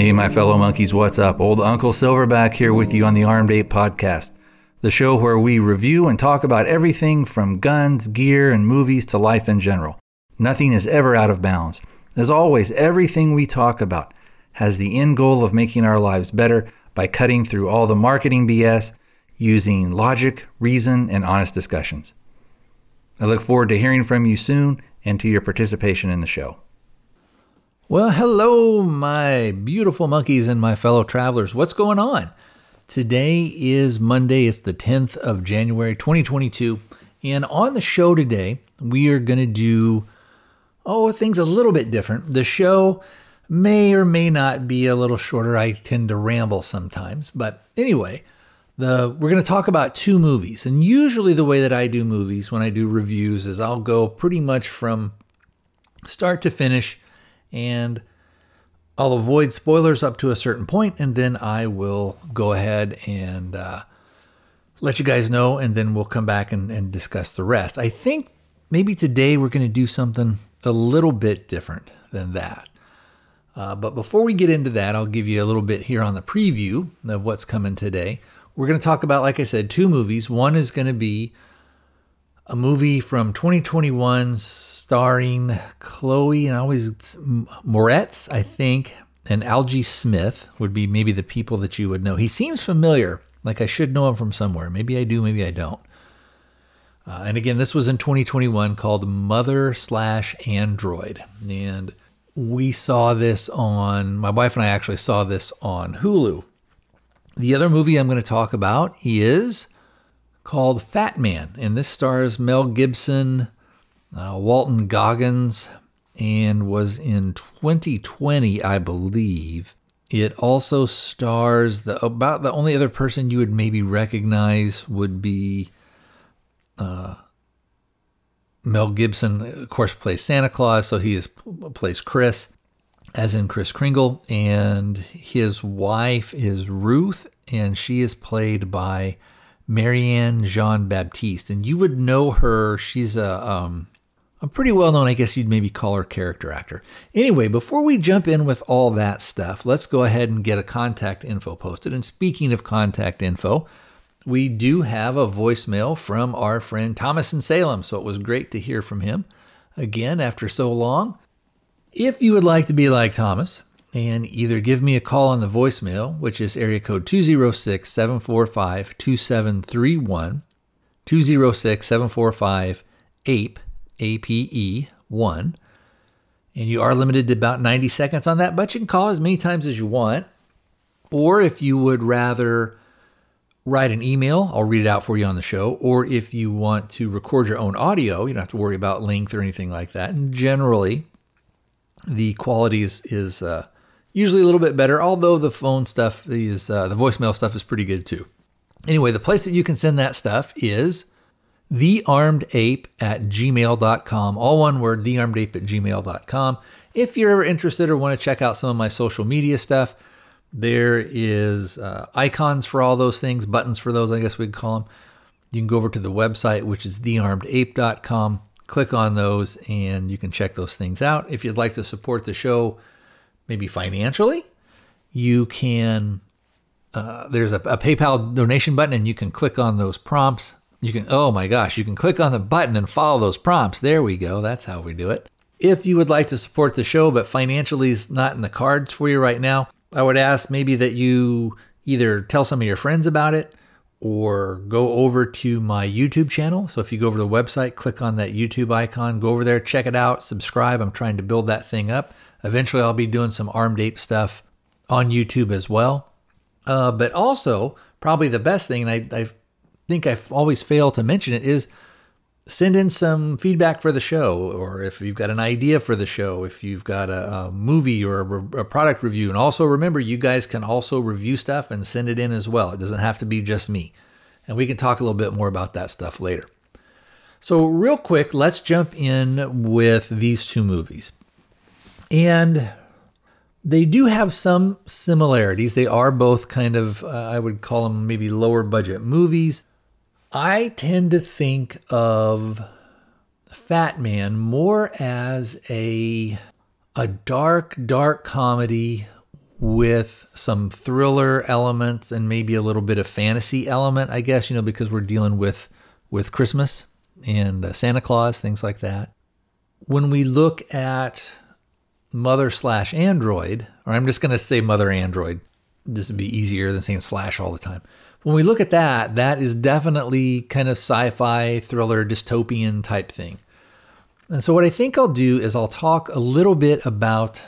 Hey, my fellow monkeys, what's up? Old Uncle Silverback here with you on the Armed Ape Podcast, the show where we review and talk about everything from guns, gear, and movies to life in general. Nothing is ever out of bounds. As always, everything we talk about has the end goal of making our lives better by cutting through all the marketing BS using logic, reason, and honest discussions. I look forward to hearing from you soon and to your participation in the show. Well, hello, my beautiful monkeys and my fellow travelers. What's going on? Today is Monday. It's the 10th of January, 2022. And on the show today, we are going to do, oh, things a little bit different. The show may or may not be a little shorter. I tend to ramble sometimes. But anyway, the, we're going to talk about two movies. And usually, the way that I do movies when I do reviews is I'll go pretty much from start to finish and I'll avoid spoilers up to a certain point, and then I will go ahead and uh, let you guys know, and then we'll come back and, and discuss the rest. I think maybe today we're going to do something a little bit different than that. Uh, but before we get into that, I'll give you a little bit here on the preview of what's coming today. We're going to talk about, like I said, two movies. One is going to be a movie from 2021 starring Chloe and always Moretz, I think, and Algee Smith would be maybe the people that you would know. He seems familiar, like I should know him from somewhere. Maybe I do, maybe I don't. Uh, and again, this was in 2021 called Mother slash Android. And we saw this on, my wife and I actually saw this on Hulu. The other movie I'm going to talk about is called Fat Man, and this stars Mel Gibson, uh, Walton Goggins, and was in 2020, I believe. It also stars the about the only other person you would maybe recognize would be uh, Mel Gibson. Of course, plays Santa Claus, so he is plays Chris, as in Chris Kringle, and his wife is Ruth, and she is played by Marianne Jean Baptiste, and you would know her. She's a um, a pretty well known, I guess you'd maybe call her character actor. Anyway, before we jump in with all that stuff, let's go ahead and get a contact info posted. And speaking of contact info, we do have a voicemail from our friend Thomas in Salem, so it was great to hear from him again after so long. If you would like to be like Thomas, and either give me a call on the voicemail, which is area code 206 745 2731, 206 745 APE, APE 1. And you are limited to about 90 seconds on that, but you can call as many times as you want. Or if you would rather write an email, I'll read it out for you on the show. Or if you want to record your own audio, you don't have to worry about length or anything like that. And generally, the quality is, is uh, usually a little bit better, although the phone stuff is, uh, the voicemail stuff is pretty good too. Anyway, the place that you can send that stuff is thearmedape at gmail.com. All one word, thearmedape at gmail.com. If you're ever interested or want to check out some of my social media stuff, there is uh, icons for all those things, buttons for those, I guess we'd call them. You can go over to the website, which is thearmedape.com. Click on those and you can check those things out. If you'd like to support the show, maybe financially, you can. Uh, there's a, a PayPal donation button, and you can click on those prompts. You can, oh my gosh, you can click on the button and follow those prompts. There we go. That's how we do it. If you would like to support the show, but financially is not in the cards for you right now, I would ask maybe that you either tell some of your friends about it or go over to my YouTube channel. So if you go over to the website, click on that YouTube icon, go over there, check it out, subscribe. I'm trying to build that thing up. Eventually, I'll be doing some armed ape stuff on YouTube as well. Uh, but also, probably the best thing, and I, I think I've always failed to mention it, is send in some feedback for the show, or if you've got an idea for the show, if you've got a, a movie or a, a, product review. And also remember, you guys can also review stuff and send it in as well. It doesn't have to be just me. And we can talk a little bit more about that stuff later. So, real quick, let's jump in with these two movies. And they do have some similarities. They are both kind of, uh, I would call them maybe lower budget movies. I tend to think of Fat Man more as a a dark, dark comedy with some thriller elements and maybe a little bit of fantasy element, I guess, you know, because we're dealing with with Christmas and uh, Santa Claus, things like that. When we look at Mother slash Android, or I'm just going to say Mother Android, this would be easier than saying slash all the time. When we look at that, that is definitely kind of sci-fi thriller dystopian type thing. And so what I think I'll do is I'll talk a little bit about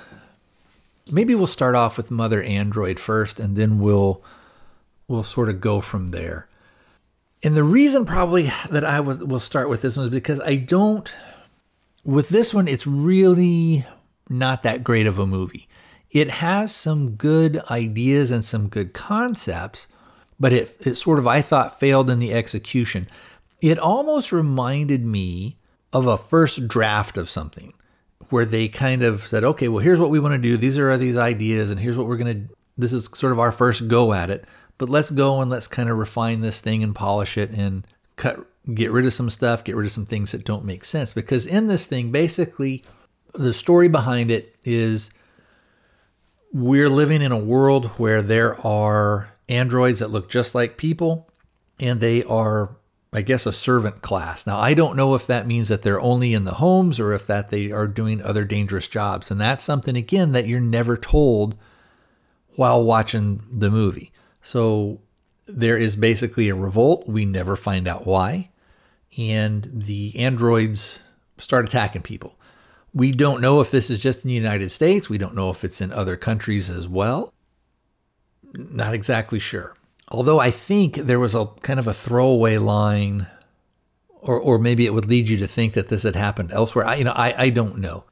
maybe we'll start off with Mother Android first and then we'll we'll sort of go from there. And the reason probably that I was will start with this one is because I don't with this one it's really not that great of a movie. It has some good ideas and some good concepts, but it, it sort of, I thought, failed in the execution. It almost reminded me of a first draft of something where they kind of said, okay, well, here's what we want to do. These are these ideas, and here's what we're going to, this is sort of our first go at it. But let's go and let's kind of refine this thing and polish it and cut, get rid of some stuff, get rid of some things that don't make sense. Because in this thing, basically, the story behind it is we're living in a world where there are androids that look just like people and they are I guess a servant class. Now I don't know if that means that they're only in the homes or if that they are doing other dangerous jobs. And that's something again that you're never told while watching the movie. So there is basically a revolt. We never find out why. And the androids start attacking people. We don't know if this is just in the United States. We don't know if it's in other countries as well. Not exactly sure. Although I think there was a kind of a throwaway line, or, or maybe it would lead you to think that this had happened elsewhere. I, you know, I, I don't know.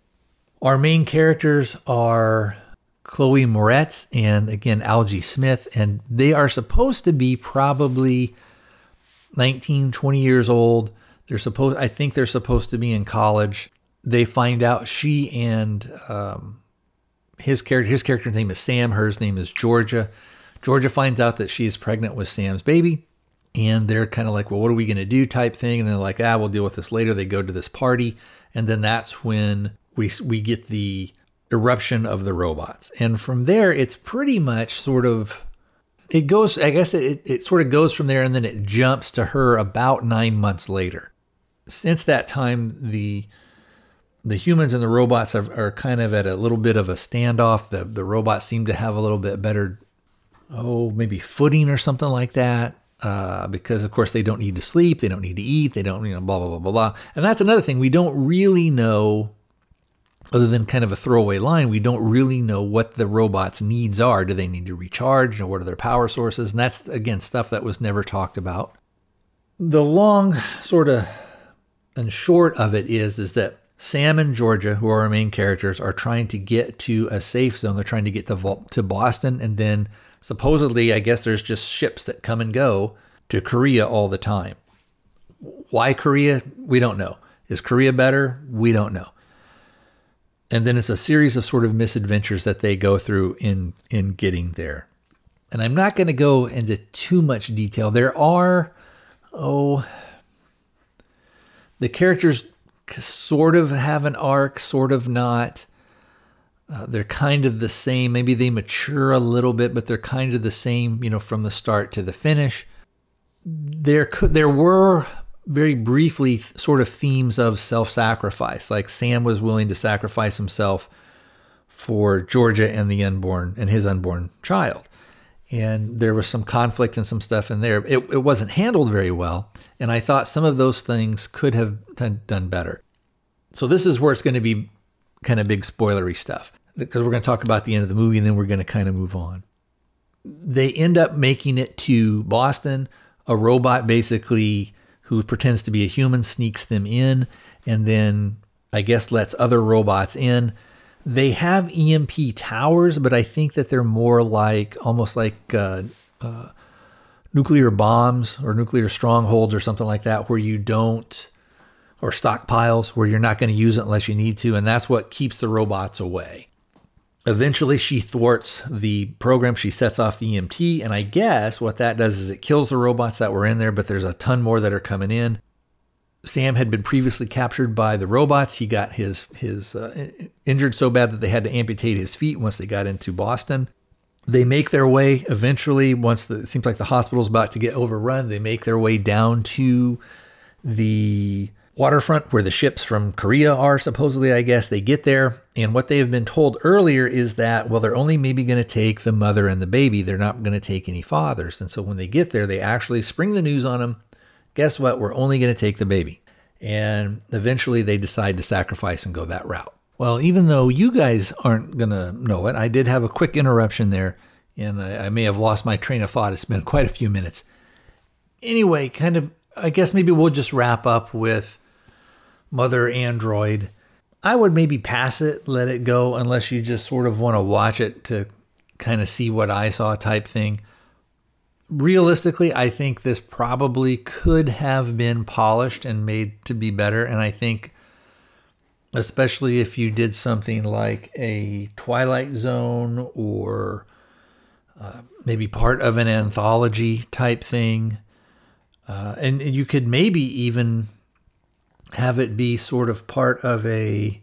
Our main characters are Chloe Moretz and again Algee Smith, and they are supposed to be probably 19, 20 years old. They're supposed, I think they're supposed to be in college they find out she and um, his character, his character's name is Sam, hers name is Georgia. Georgia finds out that she is pregnant with Sam's baby, and they're kind of like, well, what are we going to do type thing. And they're like, ah, we'll deal with this later. They go to this party, and then that's when we we get the eruption of the robots. And from there, it's pretty much sort of it goes. I guess it it sort of goes from there, and then it jumps to her about nine months later. Since that time, the the humans and the robots are, are, kind of at a little bit of a standoff. The the robots seem to have a little bit better, oh, maybe footing or something like that. Uh, because of course they don't need to sleep, they don't need to eat, they don't, you know, blah blah blah blah blah. And that's another thing we don't really know, other than kind of a throwaway line. We don't really know what the robots' needs are. Do they need to recharge? You know, what are their power sources? And that's again stuff that was never talked about. The long sort of and short of it is is that Sam and Georgia, who are our main characters, are trying to get to a safe zone. They're trying to get to, to Boston, and then supposedly, I guess there's just ships that come and go to Korea all the time. Why Korea? We don't know. Is Korea better? We don't know. And then it's a series of sort of misadventures that they go through in in getting there. And I'm not going to go into too much detail. There are, oh, the characters sort of have an arc, sort of not. Uh, they're kind of the same. Maybe they mature a little bit, but they're kind of the same, you know, from the start to the finish. There could there were very briefly sort of themes of self-sacrifice. Like Sam was willing to sacrifice himself for Georgia and the unborn and his unborn child. And there was some conflict and some stuff in there. It, it wasn't handled very well. And I thought some of those things could have done better. So this is where it's going to be kind of big spoilery stuff because we're going to talk about the end of the movie and then we're going to kind of move on. They end up making it to Boston. A robot basically who pretends to be a human sneaks them in and then I guess lets other robots in. They have EMP towers, but I think that they're more like almost like uh, uh, nuclear bombs or nuclear strongholds or something like that where you don't or stockpiles where you're not going to use it unless you need to and that's what keeps the robots away. Eventually she thwarts the program. She sets off the EMP and i guess what that does is it kills the robots that were in there but there's a ton more that are coming in. Sam had been previously captured by the robots. He got his his uh, injured so bad that they had to amputate his feet once they got into boston they make their way eventually once the, it seems like the hospital's about to get overrun they make their way down to the waterfront where the ships from korea are supposedly i guess. They get there and what they have been told earlier is that well they're only maybe going to take the mother and the baby. They're not going to take any fathers. And so when they get there they actually spring the news on them guess what? We're only going to take the baby. And eventually they decide to sacrifice and go that route well, even though you guys aren't going to know it, I did have a quick interruption there, and I, I, may have lost my train of thought. It's been quite a few minutes. Anyway, kind of, I guess maybe we'll just wrap up with Mother Android. I would maybe pass it, let it go, unless you just sort of want to watch it to kind of see what I saw type thing. Realistically, I think this probably could have been polished and made to be better, and I think especially if you did something like a Twilight Zone or uh, maybe part of an anthology type thing. Uh, and, and you could maybe even have it be sort of part of a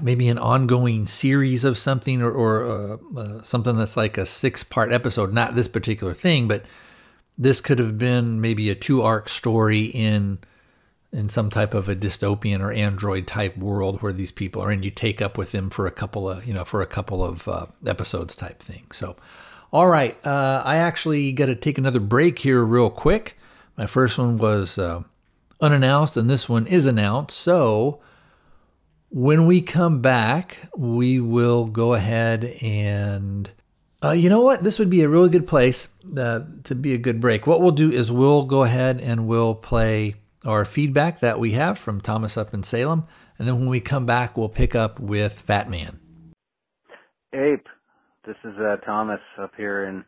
maybe an ongoing series of something or, or uh, uh, something that's like a six part episode not this particular thing but this could have been maybe a two arc story in in some type of a dystopian or android type world where these people are and you take up with them for a couple of you know for a couple of uh, episodes type thing so all right uh, i actually got to take another break here real quick my first one was uh, unannounced and this one is announced so when we come back we will go ahead and uh, you know what? This would be a really good place uh, to be a good break. What we'll do is we'll go ahead and we'll play our feedback that we have from Thomas up in Salem. And then when we come back, we'll pick up with Fat Man. Ape, this is uh, Thomas up here in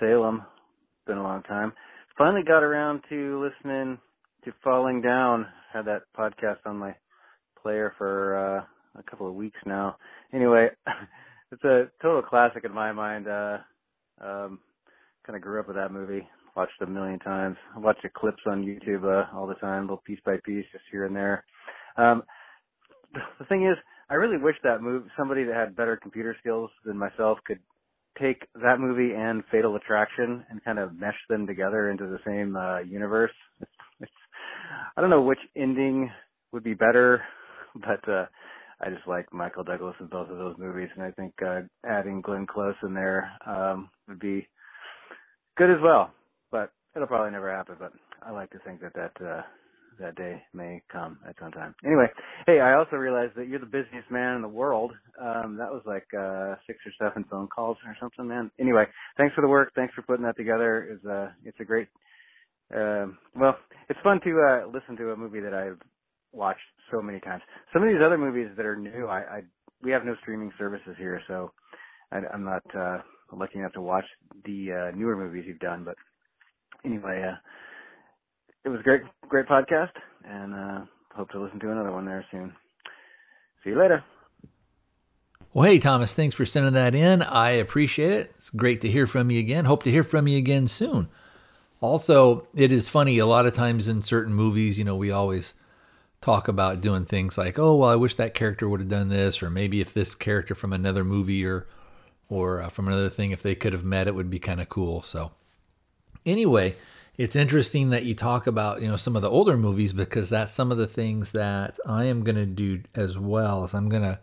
Salem. Been a long time. Finally got around to listening to Falling Down. Had that podcast on my player for uh, a couple of weeks now. Anyway, it's a total classic in my mind. Uh, um, kind of grew up with that movie watched a million times. I watch the clips on YouTube uh, all the time, little piece by piece, just here and there. Um, the thing is, I really wish that move somebody that had better computer skills than myself could take that movie and Fatal Attraction and kind of mesh them together into the same uh, universe. It's, I don't know which ending would be better, but uh, I just like Michael Douglas in both of those movies, and I think uh, adding Glenn Close in there um, would be good as well but it'll probably never happen. But I like to think that that uh, that day may come at some time. Anyway, hey, I also realized that you're the busiest man in the world. Um, that was like uh, six or seven phone calls or something, man. Anyway, thanks for the work. Thanks for putting that together. It's uh, it's a great. Uh, well, it's fun to uh, listen to a movie that I've watched so many times. Some of these other movies that are new, I, I we have no streaming services here, so I, I'm not uh, lucky enough to watch the uh, newer movies you've done. But anyway, uh, it was a great, great podcast, and uh, hope to listen to another one there soon. See you later. Well, hey, Thomas, thanks for sending that in. I appreciate it. It's great to hear from you again. Hope to hear from you again soon. Also, it is funny, a lot of times in certain movies, you know, we always talk about doing things like, oh, well, I wish that character would have done this, or maybe if this character from another movie or or uh, from another thing, if they could have met, it would be kind of cool. So anyway, it's interesting that you talk about you know some of the older movies because that's some of the things that I am going to do as well. As I'm going to,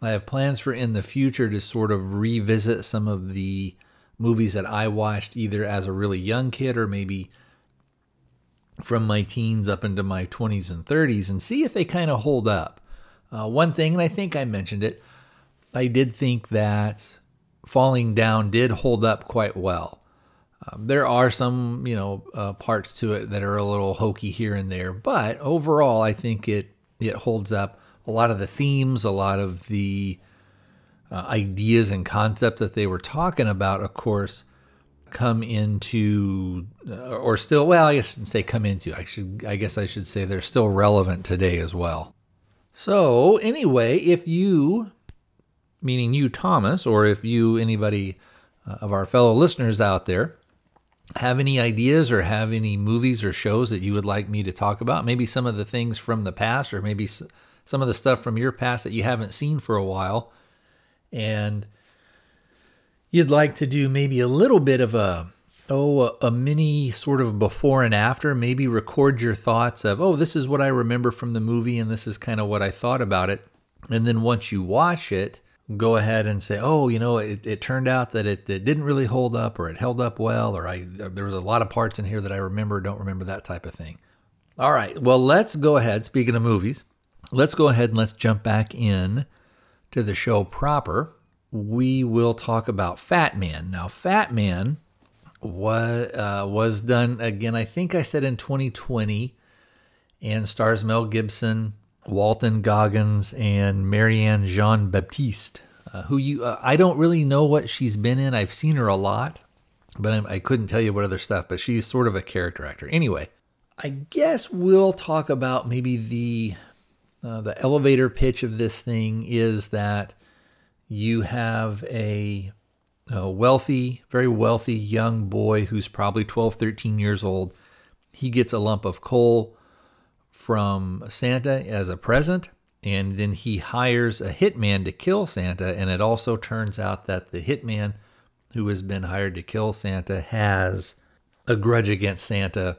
I have plans for in the future to sort of revisit some of the movies that I watched either as a really young kid or maybe from my teens up into my 20s and 30s and see if they kind of hold up. Uh, one thing, and I think I mentioned it, I did think that Falling Down did hold up quite well. Um, there are some, you know, uh, parts to it that are a little hokey here and there, but overall, I think it it holds up. A lot of the themes, a lot of the uh, ideas and concept that they were talking about, of course, come into uh, or still well i guess I say come into i should i guess i should say they're still relevant today as well so anyway if you meaning you thomas or if you anybody uh, of our fellow listeners out there have any ideas or have any movies or shows that you would like me to talk about? Maybe some of the things from the past or maybe some of the stuff from your past that you haven't seen for a while. And you'd like to do maybe a little bit of a oh a, a, mini sort of before and after. Maybe record your thoughts of oh this is what i remember from the movie and this is kind of what i thought about it. And then once you watch it go ahead and say oh you know it, it turned out that it, it didn't really hold up or it held up well or i there was a lot of parts in here that i remember don't remember that type of thing all right well let's go ahead speaking of movies let's go ahead and let's jump back in to the show proper we will talk about Fat Man. Now, Fat Man was uh, was done again. I think I said in 2020, and stars Mel Gibson, Walton Goggins, and Marianne Jean Baptiste. Uh, who you? Uh, I don't really know what she's been in. I've seen her a lot, but I'm, I could not tell you what other stuff. But she's sort of a character actor. Anyway, I guess we'll talk about maybe the uh, the elevator pitch of this thing is that you have a, a wealthy, very wealthy young boy who's probably 12, 13 years old. He gets a lump of coal from Santa as a present, and then he hires a hitman to kill Santa. And it also turns out that the hitman who has been hired to kill Santa has a grudge against Santa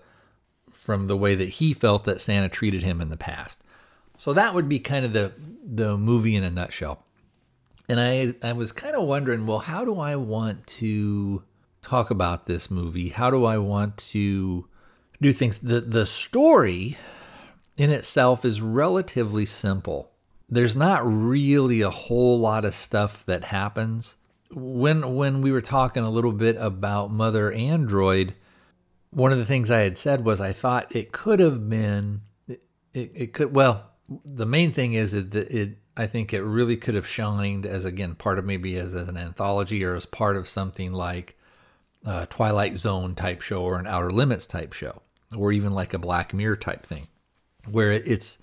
from the way that he felt that Santa treated him in the past. So that would be kind of the the movie in a nutshell and I I was kind of wondering, well, how do I want to talk about this movie? How do I want to do things? The the story in itself is relatively simple. There's not really a whole lot of stuff that happens. When when we were talking a little bit about Mother Android, one of the things I had said was I thought it could have been it, it, it could well the main thing is that it I think it really could have shined as again part of maybe as, as an anthology or as part of something like a Twilight Zone type show or an Outer Limits type show, or even like a Black Mirror type thing, where it's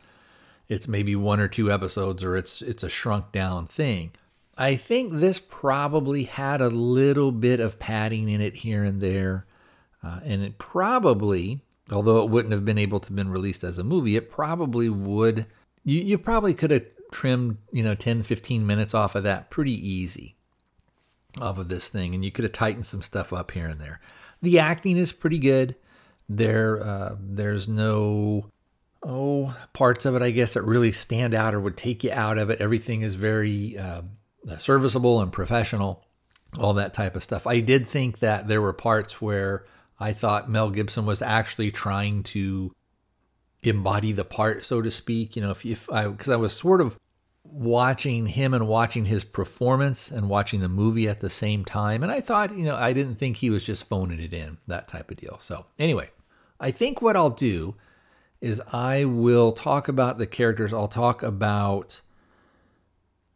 it's maybe one or two episodes or it's it's a shrunk down thing. I think this probably had a little bit of padding in it here and there, uh, and it probably, although it wouldn't have been able to have been released as a movie, it probably would. You, you probably could have trimmed, you know, 10, 15 minutes off of that pretty easy off of this thing. And you could have tightened some stuff up here and there. The acting is pretty good. There, uh, there's no, oh, parts of it, I guess, that really stand out or would take you out of it. Everything is very uh, serviceable and professional, all that type of stuff. I did think that there were parts where I thought Mel Gibson was actually trying to embody the part, so to speak. You know, if, if I, because I was sort of watching him and watching his performance and watching the movie at the same time. And I thought, you know, I didn't think he was just phoning it in, that type of deal. So, anyway, I think what I'll do is I will talk about the characters. I'll talk about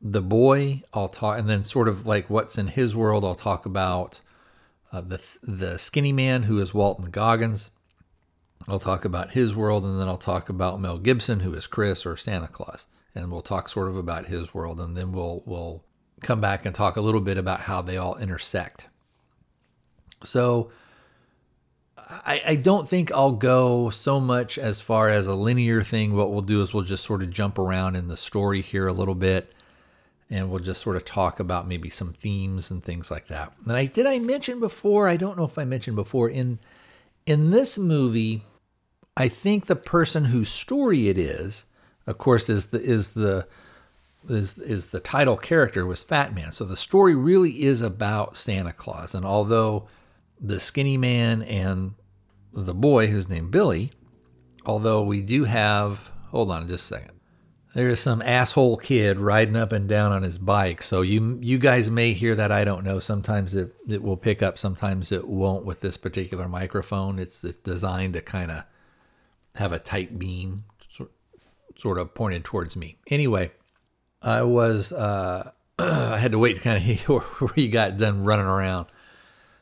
the boy. I'll talk, and then sort of like what's in his world. I'll talk about uh, the the skinny man who is Walton Goggins. I'll talk about his world, and then I'll talk about Mel Gibson, who is Chris or Santa Claus, and we'll talk sort of about his world, and then we'll we'll come back and talk a little bit about how they all intersect. So I, I don't think I'll go so much as far as a linear thing. What we'll do is we'll just sort of jump around in the story here a little bit and we'll just sort of talk about maybe some themes and things like that. And I did I mention before, I don't know if I mentioned before in in this movie I think the person whose story it is, of course, is the is the is is the title character was Fat Man. So the story really is about Santa Claus. And although the skinny man and the boy who's named Billy, although we do have hold on just a second. There's some asshole kid riding up and down on his bike. So you you guys may hear that. I don't know. Sometimes it, it will pick up, sometimes it won't with this particular microphone. It's it's designed to kind of have a tight beam sort of pointed towards me. Anyway, I was uh, I had to wait to kind of hear where he got done running around.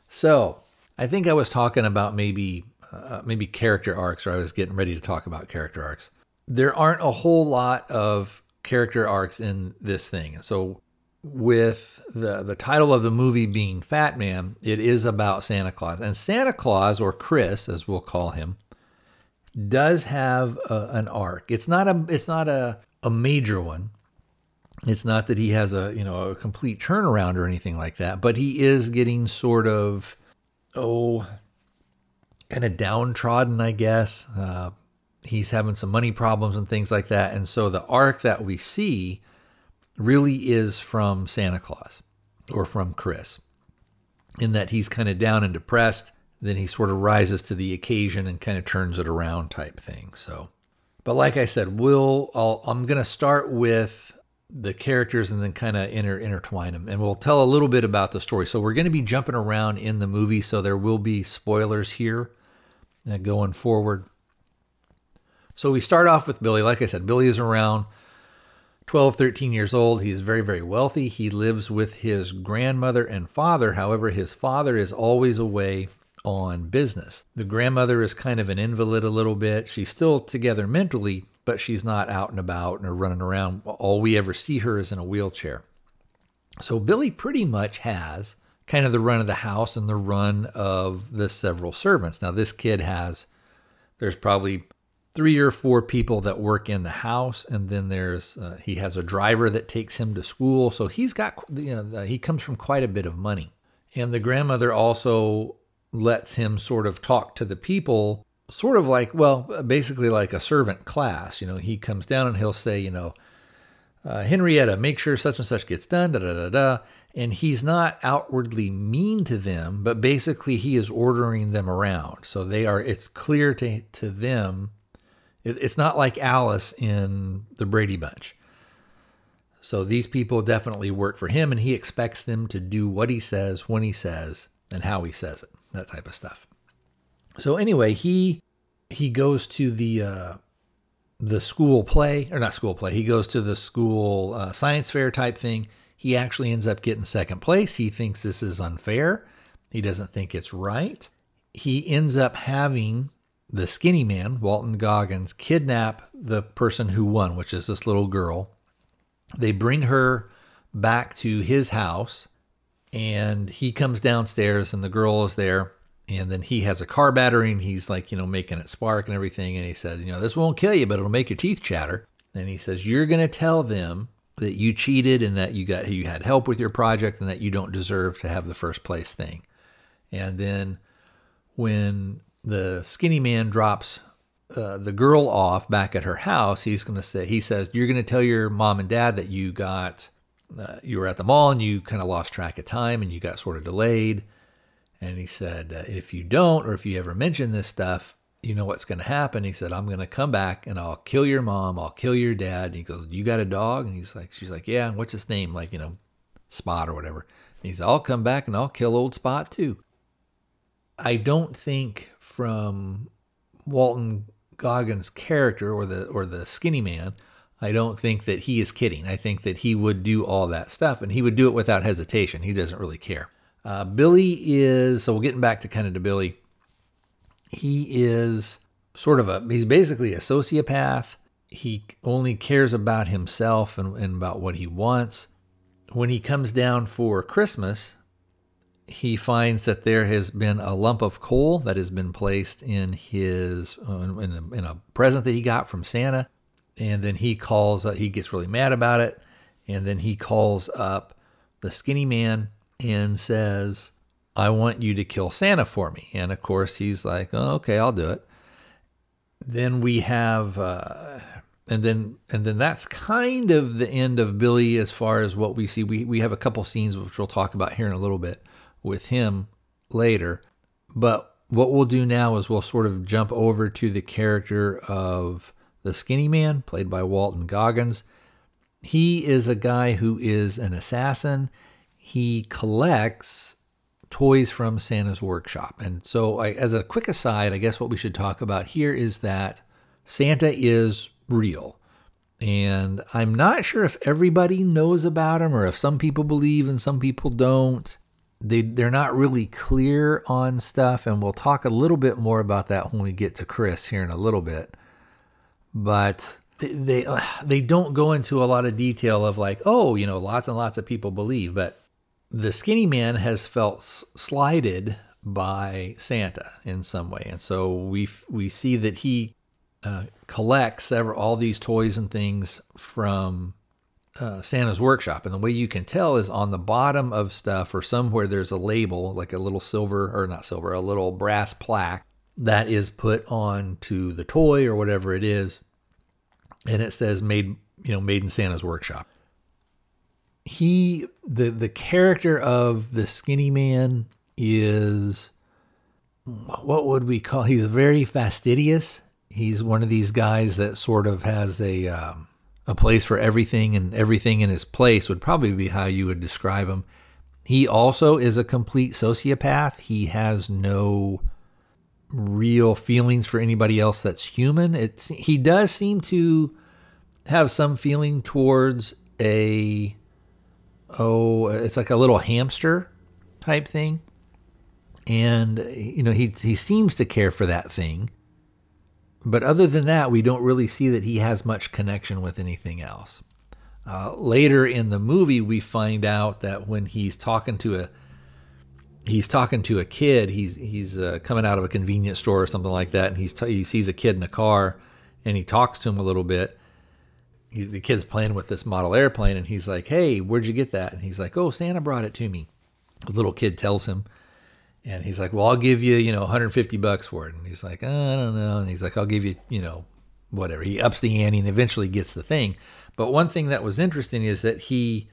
So I think I was talking about maybe uh, maybe character arcs, or I was getting ready to talk about character arcs. There aren't a whole lot of character arcs in this thing. So with the the title of the movie being Fat Man, it is about Santa Claus. And Santa Claus or Chris as we'll call him does have a, an arc. It's not a it's not a a major one. It's not that he has a, you know, a complete turnaround or anything like that, but he is getting sort of oh kind of downtrodden, I guess. Uh, he's having some money problems and things like that. And so the arc that we see really is from Santa Claus or from Chris, in that he's kind of down and depressed. Then he sort of rises to the occasion and kind of turns it around type thing. So, but like I said, we'll, I'll, I'm going to start with the characters and then kind of inter, intertwine them. And we'll tell a little bit about the story. So we're going to be jumping around in the movie. So there will be spoilers here Uh, going forward. So we start off with Billy. Like I said, Billy is around 12, 13 years old. He's very, very wealthy. He lives with his grandmother and father. However, his father is always away on business. The grandmother is kind of an invalid a little bit. She's still together mentally, but she's not out and about or running around. All we ever see her is in a wheelchair. So Billy pretty much has kind of the run of the house and the run of the several servants. Now, this kid has, there's probably three or four people that work in the house, and then there's uh, he has a driver that takes him to school. So he's got you know he comes from quite a bit of money, and the grandmother also lets him sort of talk to the people, sort of like well, basically like a servant class. You know, he comes down and he'll say, you know. Uh, Henrietta, make sure such and such gets done, da da da da. And he's not outwardly mean to them, but basically he is ordering them around. So they are, it's clear to, to them it, it's not like Alice in the Brady Bunch. So these people definitely work for him, and he expects them to do what he says, when he says, and how he says it, that type of stuff. So anyway, he he goes to the uh, the school play or not school play. He goes to the school uh, science fair type thing. He actually ends up getting second place. He thinks this is unfair. He doesn't think it's right. He ends up having the skinny man, Walton Goggins, kidnap the person who won, which is this little girl. They bring her back to his house, and he comes downstairs, and the girl is there. And then he has a car battery, and he's like, you know, making it spark and everything. And he says, you know, this won't kill you, but it'll make your teeth chatter. And he says, you're going to tell them that you cheated and that you got you had help with your project and that you don't deserve to have the first place thing. And then when the skinny man drops uh, the girl off back at her house, he's going to say, he says, you're going to tell your mom and dad that you got, uh, you were at the mall and you kind of lost track of time and you got sort of delayed. And he said, uh, if you don't, or if you ever mention this stuff, you know what's going to happen. He said, I'm going to come back and I'll kill your mom. I'll kill your dad. And he goes, you got a dog? And he's like, she's like, yeah. And what's his name? Like, you know, Spot or whatever. And he said, I'll come back and I'll kill old Spot too. I don't think from Walton Goggins' character or the or the skinny man, I don't think that he is kidding. I think that he would do all that stuff and he would do it without hesitation. He doesn't really care. Uh, Billy is so we're getting back to kind of to Billy. He is sort of a he's basically a sociopath. He only cares about himself and, and about what he wants. When he comes down for Christmas, he finds that there has been a lump of coal that has been placed in his in, a, in, a, present that he got from Santa, and then he calls. Uh, he gets really mad about it, and then he calls up the skinny man and says, "I want you to kill Santa for me." And of course, he's like, oh, "Okay, I'll do it." Then we have. Uh, and then and then that's kind of the end of Billy as far as what we see. We we have a couple scenes which we'll talk about here in a little bit with him later. But what we'll do now is we'll sort of jump over to the character of the skinny man, played by Walton Goggins. He is a guy who is an assassin. He collects toys from Santa's workshop. And so, I, as a quick aside, I guess what we should talk about here is that Santa is real. And I'm not sure if everybody knows about him or if some people believe and some people don't. they they're not really clear on stuff, and we'll talk a little bit more about that when we get to Chris here in a little bit. But they they, uh, they don't go into a lot of detail of like, oh, you know, lots and lots of people believe, but the skinny man has felt slighted by Santa in some way, and so we we see that he uh, collects all these toys and things from uh, Santa's workshop. And the way you can tell is on the bottom of stuff or somewhere there's a label, like a little silver, or not silver, a little brass plaque that is put on to the toy or whatever it is. And it says made, you know, made in Santa's workshop. He, the, the character of the skinny man is, what would we call, he's very fastidious. He's one of these guys that sort of has a, um, a place for everything and everything in his place would probably be how you would describe him. He also is a complete sociopath. He has no real feelings for anybody else that's human. It's he does seem to have some feeling towards a oh, it's like a little hamster type thing. And you know, he he seems to care for that thing. But other than that, we don't really see that he has much connection with anything else. Uh, later in the movie, we find out that when he's talking to a he's talking to a kid, he's he's uh, coming out of a convenience store or something like that, and he's t- he sees a kid in a car, and he talks to him a little bit. He, the kid's playing with this model airplane, and he's like, "Hey, where'd you get that?" And he's like, "Oh, Santa brought it to me." The little kid tells him, and he's like, well, I'll give you, you know, 150 bucks for it. And he's like, oh, I don't know. And he's like, I'll give you, you know, whatever. He ups the ante and eventually gets the thing. But one thing that was interesting is that he,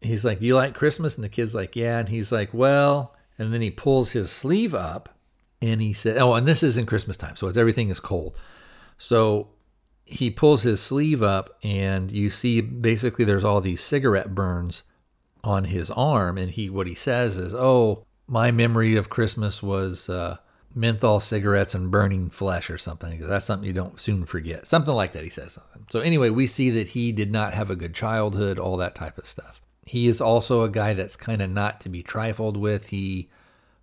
he's like, you like Christmas? And the kid's like, yeah. And he's like, well, and then he pulls his sleeve up and he said, oh, and this isn't Christmas time. So it's everything is cold. So he pulls his sleeve up and you see basically there's all these cigarette burns on his arm. And he, what he says is, oh, my memory of Christmas was uh, menthol cigarettes and burning flesh or something. Because that's something you don't soon forget. Something like that, he says. Something. So, anyway, we see that he did not have a good childhood, all that type of stuff. He is also a guy that's kind of not to be trifled with. He,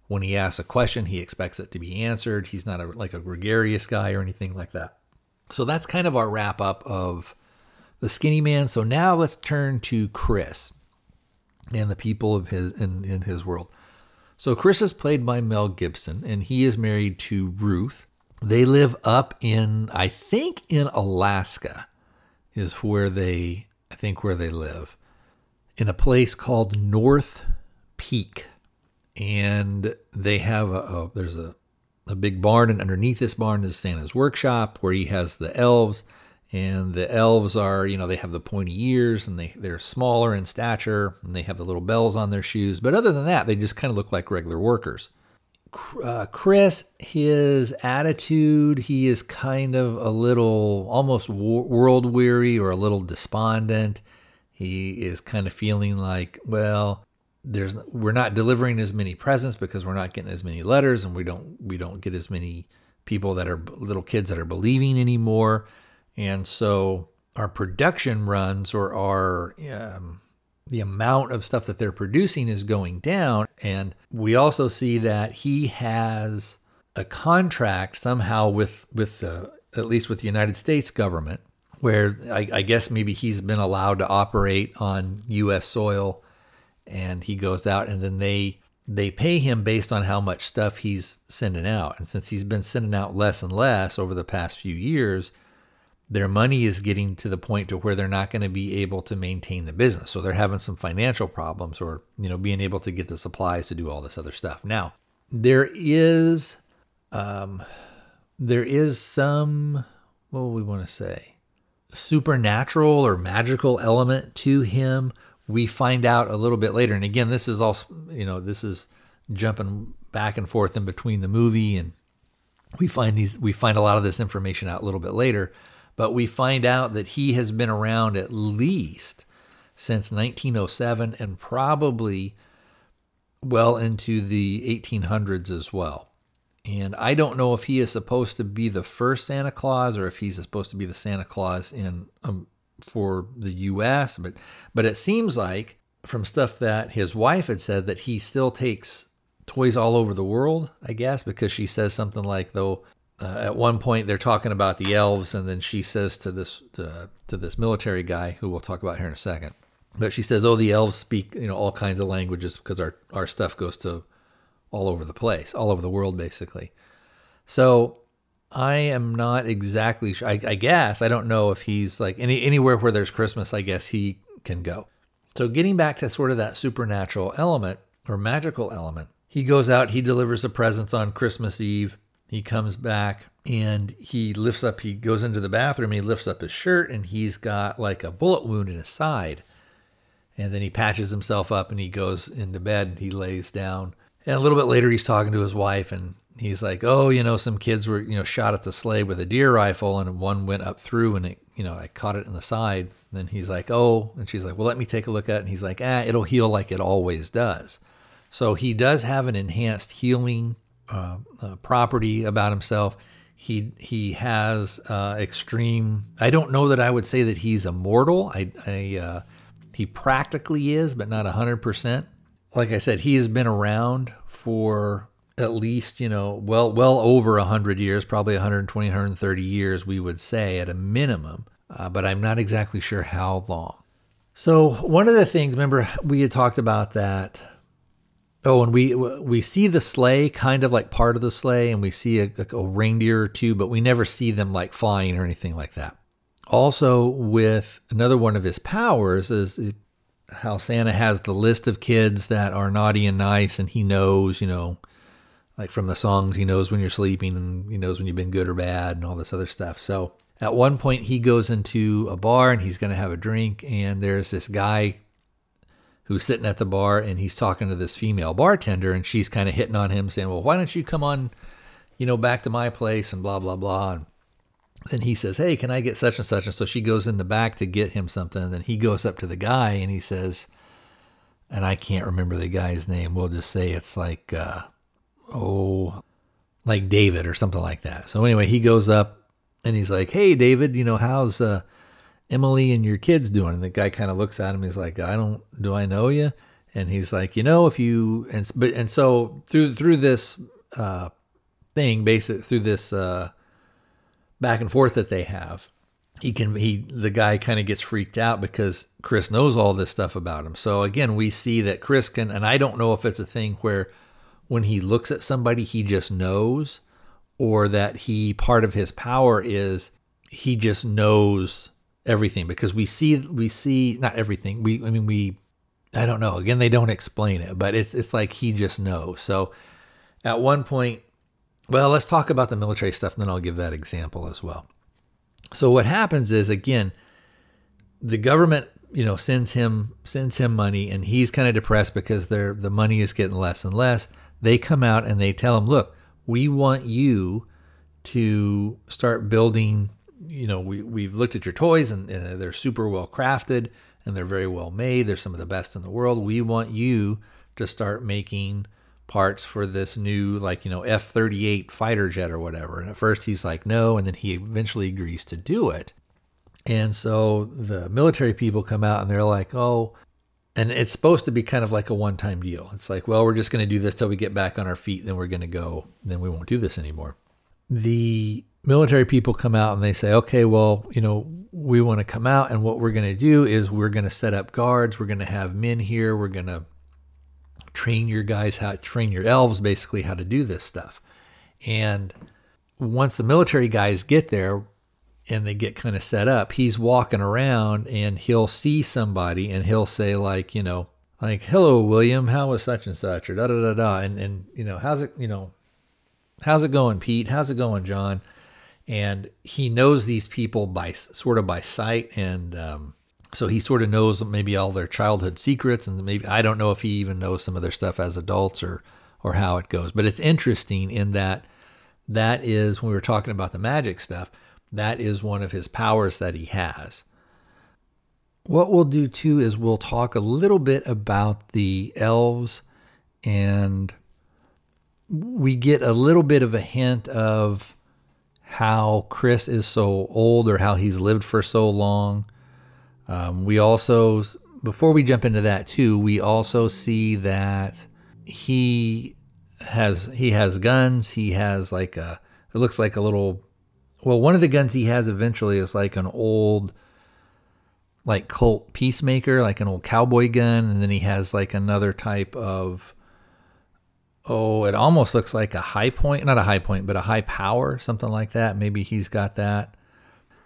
when he asks a question, he expects it to be answered. He's not a, like a gregarious guy or anything like that. So, that's kind of our wrap up of the skinny man. So, now let's turn to Chris and the people of his in, in his world. So Chris is played by Mel Gibson, and he is married to Ruth. They live up in, I think, in Alaska, is where they, I think, where they live, in a place called North Peak, and they have a, a there's a a big barn, and underneath this barn is Santa's workshop, where he has the elves. And the elves are you know they have the pointy ears and they they're smaller in stature and they have the little bells on their shoes. But other than that they just kind of look like regular workers. Uh, chris his attitude he is kind of a little almost world weary or a little despondent. He is kind of feeling like well there's we're not delivering as many presents because we're not getting as many letters and we don't we don't get as many people that are little kids that are believing anymore and so our production runs or our um, the amount of stuff that they're producing is going down. And we also see that he has a contract somehow with with the at least with the United States government, where I, I guess maybe he's been allowed to operate on U.S. soil, and he goes out and then they they pay him based on how much stuff he's sending out. And since he's been sending out less and less over the past few years, their money is getting to the point to where they're not going to be able to maintain the business. So they're having some financial problems or, you know, being able to get the supplies to do all this other stuff. Now, there is um there is some what we want to say? supernatural or magical element to him. We find out a little bit later. And again, this is all, you know, this is jumping back and forth in between the movie and we find these we find a lot of this information out a little bit later but we find out that he has been around at least since 1907 and probably well into the 1800s as well. And I don't know if he is supposed to be the first Santa Claus or if he's supposed to be the Santa Claus in um, for the U.S. But but it seems like from stuff that his wife had said that he still takes toys all over the world, I guess, because she says something like, though, uh, at one point they're talking about the elves, and then she says to this to, to this military guy, who we'll talk about here in a second, but she says, "Oh, the elves speak you know all kinds of languages because our our stuff goes to all over the place, all over the world, basically." So I am not exactly sure. I, I guess I don't know if he's like any anywhere where there's Christmas. I guess he can go. So getting back to sort of that supernatural element or magical element, he goes out. He delivers the presents on Christmas Eve he comes back and he lifts up, he goes into the bathroom, he lifts up his shirt, and he's got like a bullet wound in his side. And then he patches himself up and he goes into bed. He lays down. And a little bit later, he's talking to his wife and he's like, Oh, you know, some kids were, you know, shot at the sleigh with a deer rifle and one went up through and it, you know, I caught it in the side. And then he's like, Oh, and she's like, Well, let me take a look at it. And he's like, Ah, it'll heal like it always does. So he does have an enhanced healing uh, uh, property about himself. He he has uh, extreme. I don't know that I would say that he's immortal. I, I uh, he practically is, but not hundred percent. Like I said, he has been around for at least you know well well over 100 years probably 120 130 years we would say at a minimum uh, but i'm not exactly sure how long so one of the things remember we had talked about that Oh, and we we see the sleigh kind of like part of the sleigh, and we see a, a, reindeer or two, but we never see them like flying or anything like that. Also, with another one of his powers is how Santa has the list of kids that are naughty and nice, and he knows, you know, like from the songs, he knows when you're sleeping, and he knows when you've been good or bad, and all this other stuff. So at one point, he goes into a bar and he's going to have a drink, and there's this guy who's sitting at the bar and he's talking to this female bartender and she's kind of hitting on him saying, "Well, why don't you come on, you know, back to my place and blah blah blah." And then he says, "Hey, can I get such and such?" And so she goes in the back to get him something and then he goes up to the guy and he says, and I can't remember the guy's name. We'll just say it's like uh, oh, like David or something like that. So anyway, he goes up and he's like, "Hey, David, you know, how's uh Emily and your kids doing? And the guy kind of looks at him. He's like, I don't, do I know you? And he's like, you know, if you, and, but, and so through, through this, uh, thing, basic through this, uh, back and forth that they have, he can, he, the guy kind of gets freaked out because Chris knows all this stuff about him. So again, we see that Chris can, and I don't know if it's a thing where when he looks at somebody, he just knows, or that he, part of his power is he just knows everything because we see we see not everything. We I mean we I don't know. Again, they don't explain it, but it's it's like he just knows. So at one point, well, let's talk about the military stuff and then I'll give that example as well. So what happens is again, the government, you know, sends him sends him money and he's kind of depressed because their the money is getting less and less. They come out and they tell him, "Look, we want you to start building you know, we, we've looked at your toys and, and they're super well crafted and they're very well made. They're some of the best in the world. We want you to start making parts for this new, like, you know, F 38 fighter jet or whatever. And at first he's like, no. And then he eventually agrees to do it. And so the military people come out and they're like, oh, and it's supposed to be kind of like a one time deal. It's like, well, we're just going to do this till we get back on our feet. Then we're going to go, then we won't do this anymore. The military people come out and they say, okay, well, you know, we want to come out, and what we're going to do is we're going to set up guards. We're going to have men here. We're going to train your guys how train your elves basically how to do this stuff. And once the military guys get there and they get kind of set up, he's walking around and he'll see somebody and he'll say like, you know, like, "Hello, William. How was such and such?" or da da da da. And and you know, how's it? You know, how's it going, Pete? How's it going, John? and he knows these people by sort of by sight and um, so he sort of knows maybe all their childhood secrets and maybe i don't know if he even knows some of their stuff as adults or or how it goes but it's interesting in that that is when we were talking about the magic stuff that is one of his powers that he has what we'll do too is we'll talk a little bit about the elves and we get a little bit of a hint of how Chris is so old or how he's lived for so long. Um, we also, before we jump into that too, we also see that he has he has guns. He has like a it looks like a little well, one of the guns he has eventually is like an old like Colt Peacemaker, like an old cowboy gun, and then he has like another type of oh, it almost looks like a high point, not a high point, but a high power, something like that. Maybe he's got that.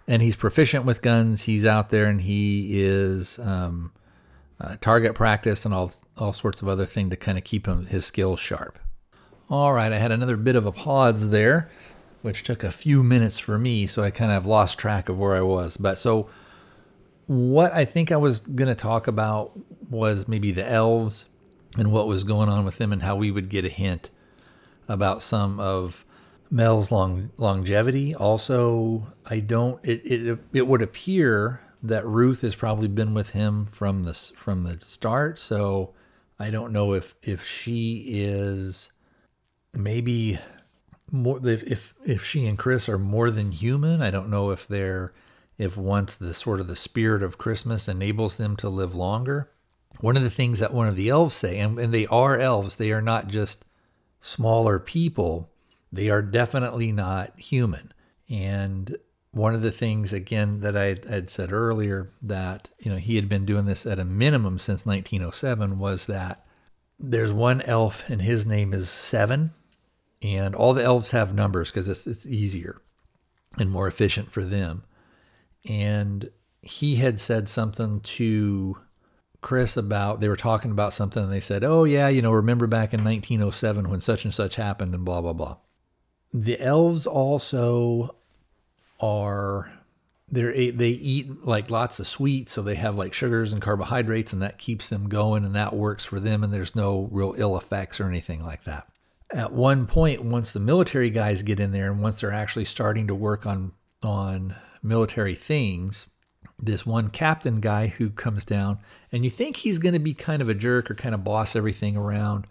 And he's proficient with guns. He's out there and he is um, uh, target practice and all all sorts of other thing to kind of keep him his skills sharp. All right, I had another bit of a pause there, which took a few minutes for me, so I kind of lost track of where I was. But so what I think I was going to talk about was maybe the elves and what was going on with them and how we would get a hint about some of Mel's long, longevity. Also, I don't. It, it it would appear that Ruth has probably been with him from the from the start. So I don't know if if she is maybe more if if she and Chris are more than human. I don't know if they're if once the sort of the spirit of Christmas enables them to live longer. One of the things that one of the elves say, and, and they are elves, they are not just smaller people, they are definitely not human. And one of the things, again, that I had said earlier that, you know, he had been doing this at a minimum since 1907 was that there's one elf and his name is Seven. And all the elves have numbers because it's, it's easier and more efficient for them. And he had said something to Chris about they were talking about something and they said, "Oh yeah, you know, remember back in 1907 when such and such happened and blah blah blah." The elves also are they they eat like lots of sweets, so they have like sugars and carbohydrates, and that keeps them going, and that works for them, and there's no real ill effects or anything like that. At one point, once the military guys get in there, and once they're actually starting to work on on military things, this one captain guy who comes down, and you think he's going to be kind of a jerk or kind of boss everything around,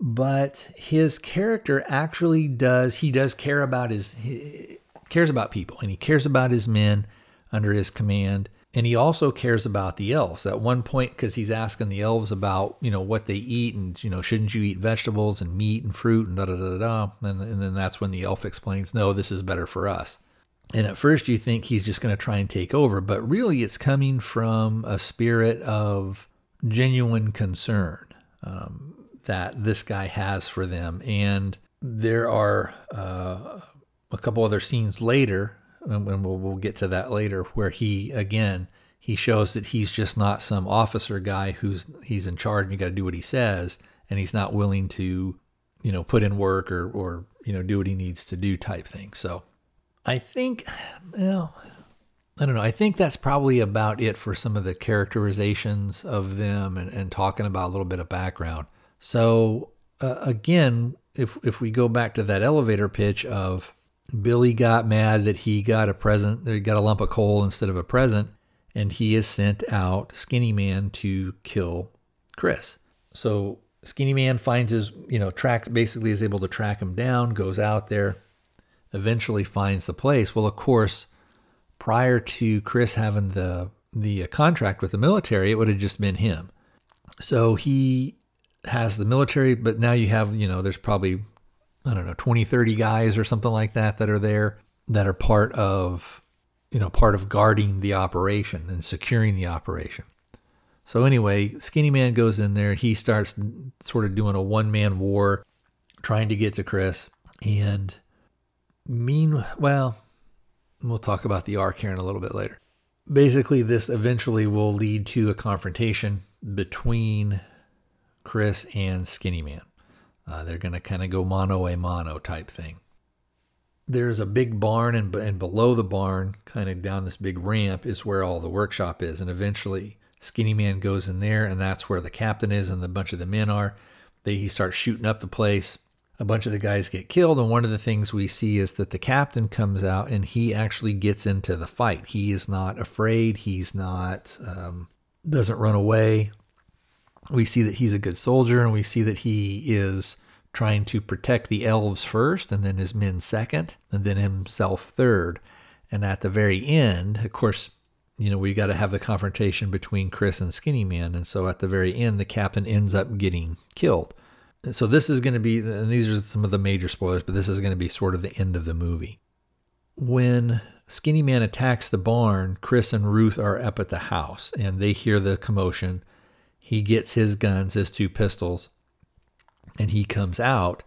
but his character actually does. He does care about his he cares about people, and he cares about his men under his command, and he also cares about the elves. At one point, because he's asking the elves about you know what they eat, and you know shouldn't you eat vegetables and meat and fruit and da da da da, and, and then that's when the elf explains, no, this is better for us. And at first, you think he's just going to try and take over, but really, it's coming from a spirit of genuine concern um, that this guy has for them. And there are uh, a couple other scenes later, and we'll, we'll get to that later, where he again he shows that he's just not some officer guy who's he's in charge and you got to do what he says, and he's not willing to, you know, put in work or or you know do what he needs to do type thing. So I think, well, I don't know. I think that's probably about it for some of the characterizations of them and, and talking about a little bit of background. So uh, again, if if we go back to that elevator pitch of Billy got mad that he got a present, that he got a lump of coal instead of a present, and he has sent out Skinny Man to kill Chris. So Skinny Man finds his, you know, tracks basically is able to track him down, goes out there, eventually finds the place. Well, of course, prior to Chris having the the uh, contract with the military, it would have just been him. So he has the military, but now you have, you know, there's probably I don't know, 20, 30 guys or something like that that are there that are part of, you know, part of guarding the operation and securing the operation. So anyway, Skinny Man goes in there. He starts sort of doing a one man war, trying to get to Chris. And Mean, well, we'll talk about the arc here in a little bit later. Basically, this eventually will lead to a confrontation between Chris and Skinny Man. Uh, they're going to kind of go mono a mono type thing. There's a big barn, and, and below the barn, kind of down this big ramp, is where all the workshop is. And eventually, Skinny Man goes in there, and that's where the captain is and a bunch of the men are. They, he starts shooting up the place a bunch of the guys get killed. And one of the things we see is that the captain comes out and he actually gets into the fight. He is not afraid. He's not, um, doesn't run away. We see that he's a good soldier and we see that he is trying to protect the elves first and then his men second and then himself third. And at the very end, of course, you know, we got to have the confrontation between Chris and Skinny Man. And so at the very end, the captain ends up getting killed. And so this is going to be, and these are some of the major spoilers, but this is going to be sort of the end of the movie. When Skinny Man attacks the barn, Chris and Ruth are up at the house and they hear the commotion. He gets his guns, his two pistols, and he comes out.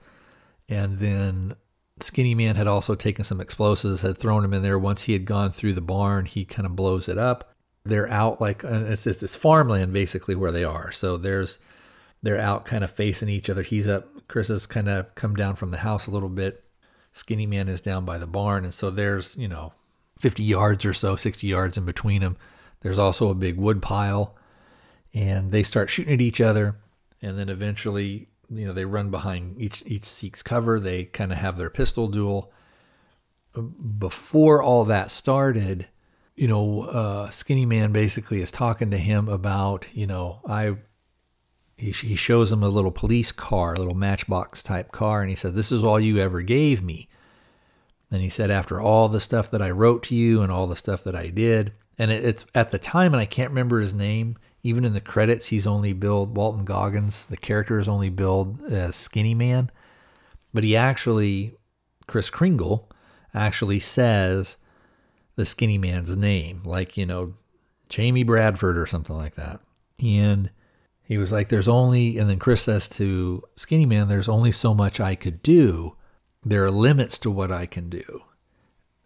And then Skinny Man had also taken some explosives, had thrown them in there. Once he had gone through the barn, he kind of blows it up. They're out like uh, it's, it's this farmland basically where they are. So there's they're out kind of facing each other. He's up. Chris has kind of come down from the house a little bit. Skinny Man is down by the barn, and so there's you know 50 yards or so, 60 yards in between them. There's also a big wood pile, and they start shooting at each other, and then eventually you know they run behind each each seeks cover. They kind of have their pistol duel. Before all that started, you know, uh, Skinny Man basically is talking to him about, you know, I. He, he shows him a little police car, a little matchbox type car, and he said, "This is all you ever gave me." And he said, after all the stuff that I wrote to you and all the stuff that I did, and it, it's at the time, and I can't remember his name even in the credits, he's only billed Walton Goggins. The character is only billed as Skinny Man, but he actually, Chris Kringle, actually says the Skinny Man's name, like you know, Jamie Bradford or something like that. And he was like, "There's only," and then Chris says to Skinny Man, "There's only so much I could do. There are limits to what I can do."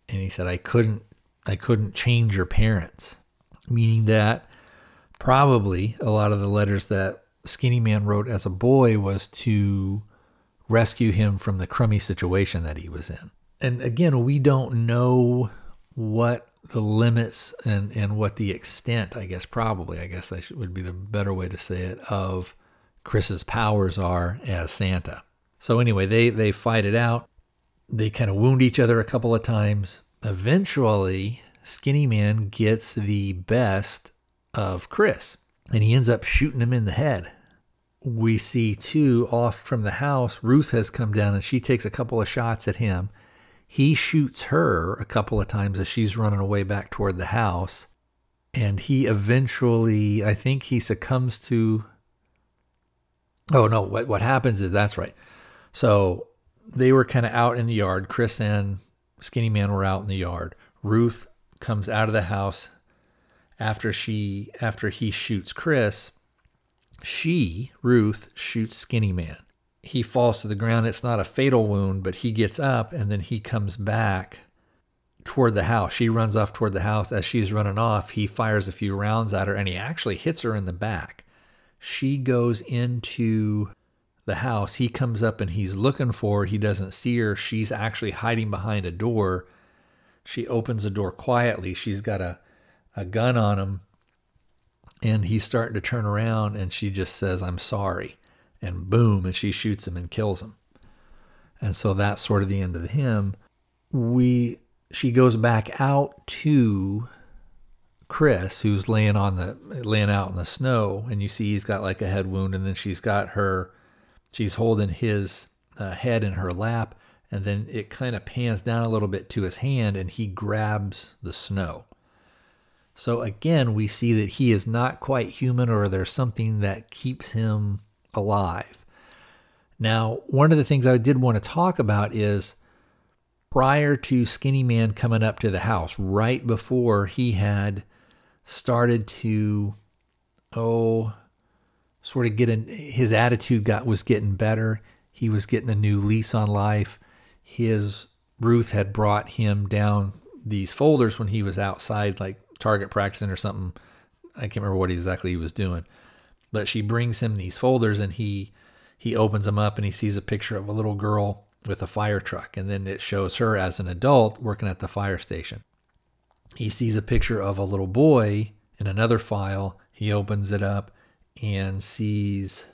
And he said, "I couldn't, I couldn't change your parents," meaning that probably a lot of the letters that Skinny Man wrote as a boy was to rescue him from the crummy situation that he was in. And again, we don't know what the limits and, and what the extent, I guess, probably, I guess I should, would be the better way to say it, of Chris's powers are as Santa. So anyway, they, they fight it out. They kind of wound each other a couple of times. Eventually, Skinny Man gets the best of Chris, and he ends up shooting him in the head. We see too off from the house, Ruth has come down and she takes a couple of shots at him. He shoots her a couple of times as she's running away back toward the house. And he eventually, I think he succumbs to. Oh, no, what, what happens is that's right. So they were kind of out in the yard. Chris and Skinny Man were out in the yard. Ruth comes out of the house, after she after he shoots Chris, she, Ruth, shoots Skinny Man. He falls to the ground. It's not a fatal wound, but he gets up and then he comes back toward the house. She runs off toward the house. As she's running off, he fires a few rounds at her and he actually hits her in the back. She goes into the house. He comes up and he's looking for her. He doesn't see her. She's actually hiding behind a door. She opens the door quietly. She's got a a gun on him and he's starting to turn around and she just says i'm sorry and boom and she shoots him and kills him. And so that's sort of the end of him we she goes back out to chris who's laying on the laying out in the snow and you see he's got like a head wound and then she's got her she's holding his uh, head in her lap and then it kind of pans down a little bit to his hand and he grabs the snow so again, we see that he is not quite human or there's something that keeps him alive. Now, one of the things I did want to talk about is prior to Skinny Man coming up to the house, right before he had started to, oh, sort of get in, his attitude got was getting better. He was getting a new lease on life. His Ruth had brought him down these folders when he was outside, like target practicing or something. I can't remember what exactly he was doing, but she brings him these folders and he he opens them up and he sees a picture of a little girl with a fire truck and then it shows her as an adult working at the fire station. He sees a picture of a little boy in another file. He opens it up and sees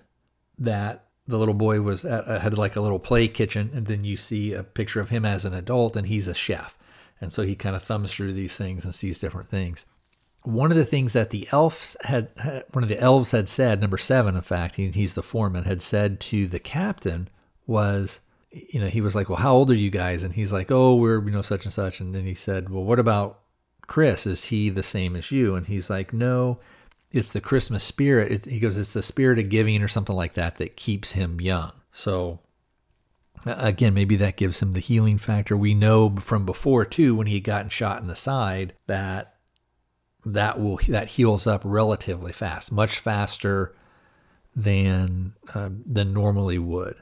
that the little boy was at, had like a little play kitchen and then you see a picture of him as an adult and he's a chef and so he kind of thumbs through these things and sees different things. One of the things that the elves had, one of the elves had said, number seven, in fact, he, he's the foreman, had said to the captain was, you know, he was like, well, how old are you guys? And he's like, oh, we're, you know, such and such. And then he said, well, what about Chris, is he the same as you? And he's like, no, it's the Christmas spirit. It, he goes, it's the spirit of giving or something like that that keeps him young. So again, maybe that gives him the healing factor. We know from before too, when he had gotten shot in the side, that that will that heals up relatively fast, much faster than uh, than normally would.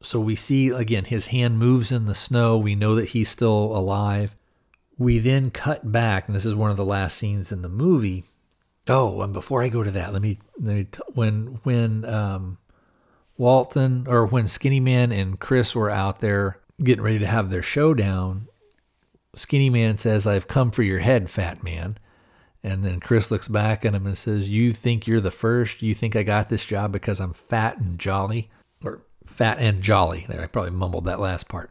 So we see again his hand moves in the snow. We know that he's still alive. We then cut back, and this is one of the last scenes in the movie. Oh, and before I go to that, let me, let me t- when when um, Walton or when Skinny Man and Chris were out there getting ready to have their showdown, Skinny Man says, "I've come for your head, Fat Man." And then Chris looks back at him and says, "You think you're the first? You think I got this job because I'm fat and jolly, or fat and jolly?" There, I probably mumbled that last part.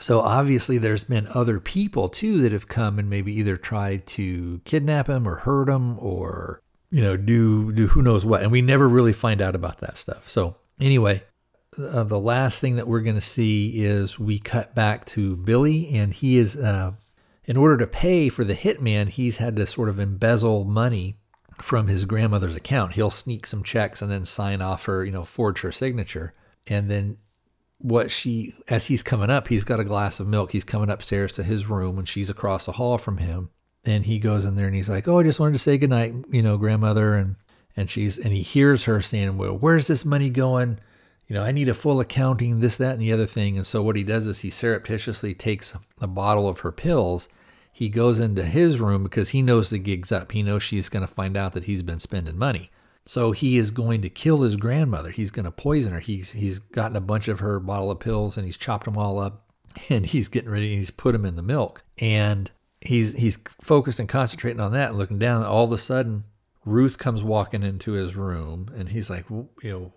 So obviously, there's been other people too that have come and maybe either tried to kidnap him or hurt him or you know do do who knows what, and we never really find out about that stuff. So anyway, uh, the last thing that we're going to see is we cut back to Billy, and he is uh, in order to pay for the hitman, he's had to sort of embezzle money from his grandmother's account. He'll sneak some checks and then sign off her, you know, forge her signature, and then what she as he's coming up he's got a glass of milk. He's coming upstairs to his room and she's across the hall from him. And he goes in there and he's like oh i just wanted to say goodnight you know grandmother and and she's and he hears her saying well where's this money going you know i need a full accounting this that and the other thing and so what he does is he surreptitiously takes a bottle of her pills he goes into his room because he knows the gig's up he knows she's going to find out that he's been spending money so he is going to kill his grandmother. He's going to poison her. He's he's gotten a bunch of her bottle of pills and he's chopped them all up and he's getting ready. He's put them in the milk and he's he's focused and concentrating on that and looking down. All of a sudden, Ruth comes walking into his room and he's like, you know,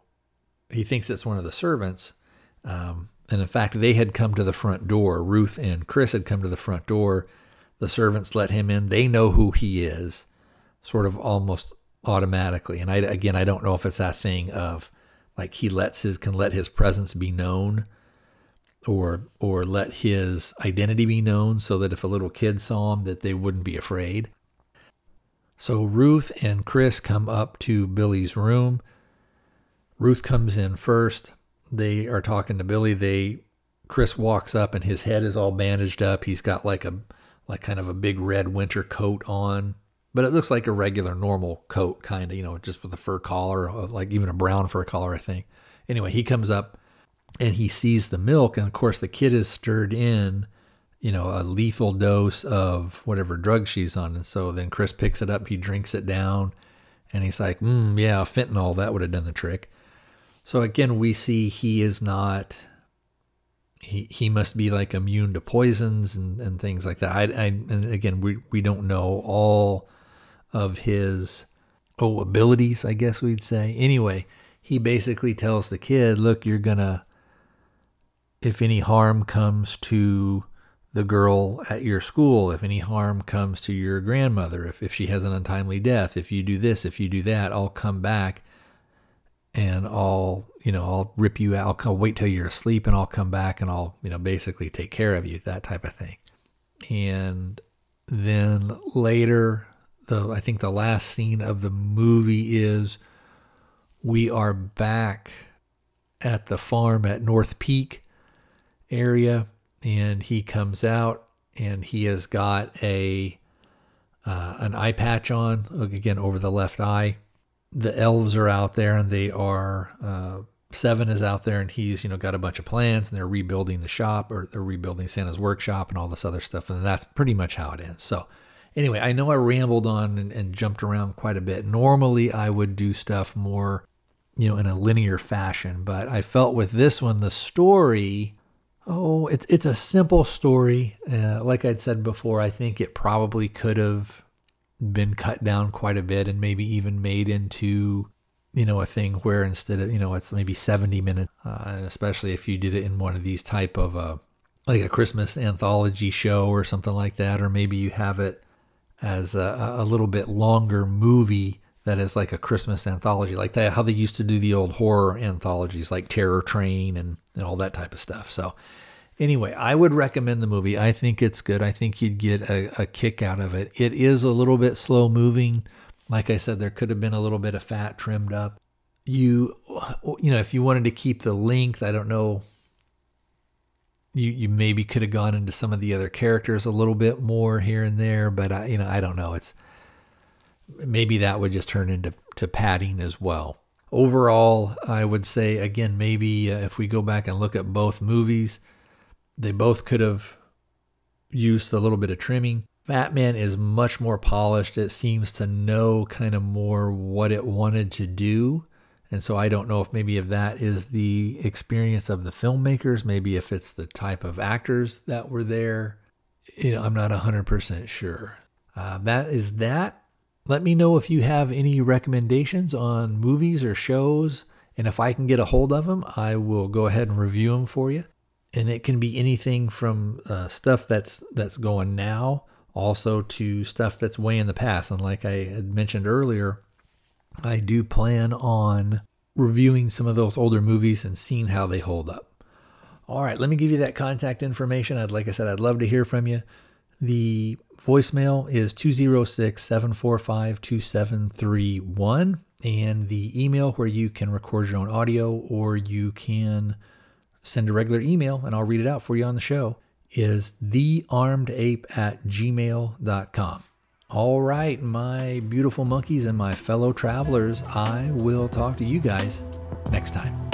he thinks it's one of the servants. Um, and in fact, they had come to the front door. Ruth and Chris had come to the front door. The servants let him in. They know who he is, sort of almost automatically. And I again, I don't know if it's that thing of like he lets his can let his presence be known or or let his identity be known so that if a little kid saw him that they wouldn't be afraid. So Ruth and Chris come up to Billy's room. Ruth comes in first. They are talking to Billy. They Chris walks up and his head is all bandaged up. He's got like a like kind of a big red winter coat on but it looks like a regular normal coat kind of you know just with a fur collar uh, like even a brown fur collar i think anyway he comes up and he sees the milk and of course the kid is stirred in you know a lethal dose of whatever drug she's on and so then chris picks it up he drinks it down and he's like mm, yeah fentanyl that would have done the trick so again we see he is not he, he must be like immune to poisons and, and things like that. I, I and again we, we don't know all of his oh abilities, I guess we'd say. Anyway, he basically tells the kid, "Look, you're gonna if any harm comes to the girl at your school, if any harm comes to your grandmother, if, if she has an untimely death, if you do this, if you do that, I'll come back and I'll, you know, I'll rip you out. I'll wait till you're asleep and I'll come back and I'll, you know, basically take care of you, that type of thing. And then later, the I think the last scene of the movie is we are back at the farm at North Peak area, and he comes out and he has got a uh, an eye patch on again over the left eye. The elves are out there and they are uh, Seven is out there and he's you know got a bunch of plans and they're rebuilding the shop or they're rebuilding Santa's workshop and all this other stuff and that's pretty much how it ends. So Anyway, I know I rambled on and, and jumped around quite a bit. Normally, I would do stuff more, you know, in a linear fashion, but I felt with this one, the story oh, it's it's a simple story. Uh, like I'd said before, I think it probably could have been cut down quite a bit and maybe even made into you know a thing where instead of you know it's maybe 70 minutes uh, and especially if you did it in one of these type of uh, like a christmas anthology show or something like that or maybe you have it as a, a little bit longer movie that is like a Christmas anthology, like that, how they used to do the old horror anthologies like Terror Train and, and all that type of stuff. So, Anyway, I would recommend the movie. I think it's good. I think you'd get a, a kick out of it. It is a little bit slow moving. Like I said, there could have been a little bit of fat trimmed up. You, you know, if you wanted to keep the length, I don't know. You you maybe could have gone into some of the other characters a little bit more here and there, but I you know I don't know. It's maybe that would just turn into to padding as well. Overall, I would say again maybe uh, if we go back and look at both movies, they both could have used a little bit of trimming. Fatman is much more polished. It seems to know kind of more what it wanted to do. And so I don't know if maybe if that is the experience of the filmmakers, maybe if it's the type of actors that were there. You know, I'm not 100% sure. Uh, that is that. Let me know if you have any recommendations on movies or shows. And if I can get a hold of them, I will go ahead and review them for you. And it can be anything from uh, stuff that's that's going now, also to stuff that's way in the past. And like I had mentioned earlier, I do plan on reviewing some of those older movies and seeing how they hold up. All right, let me give you that contact information. I'd like I said, I'd love to hear from you. The voicemail is 206 745 2731. And the email where you can record your own audio or you can send a regular email and I'll read it out for you on the show is thearmedape at gmail.com. All right, my beautiful monkeys and my fellow travelers, I will talk to you guys next time.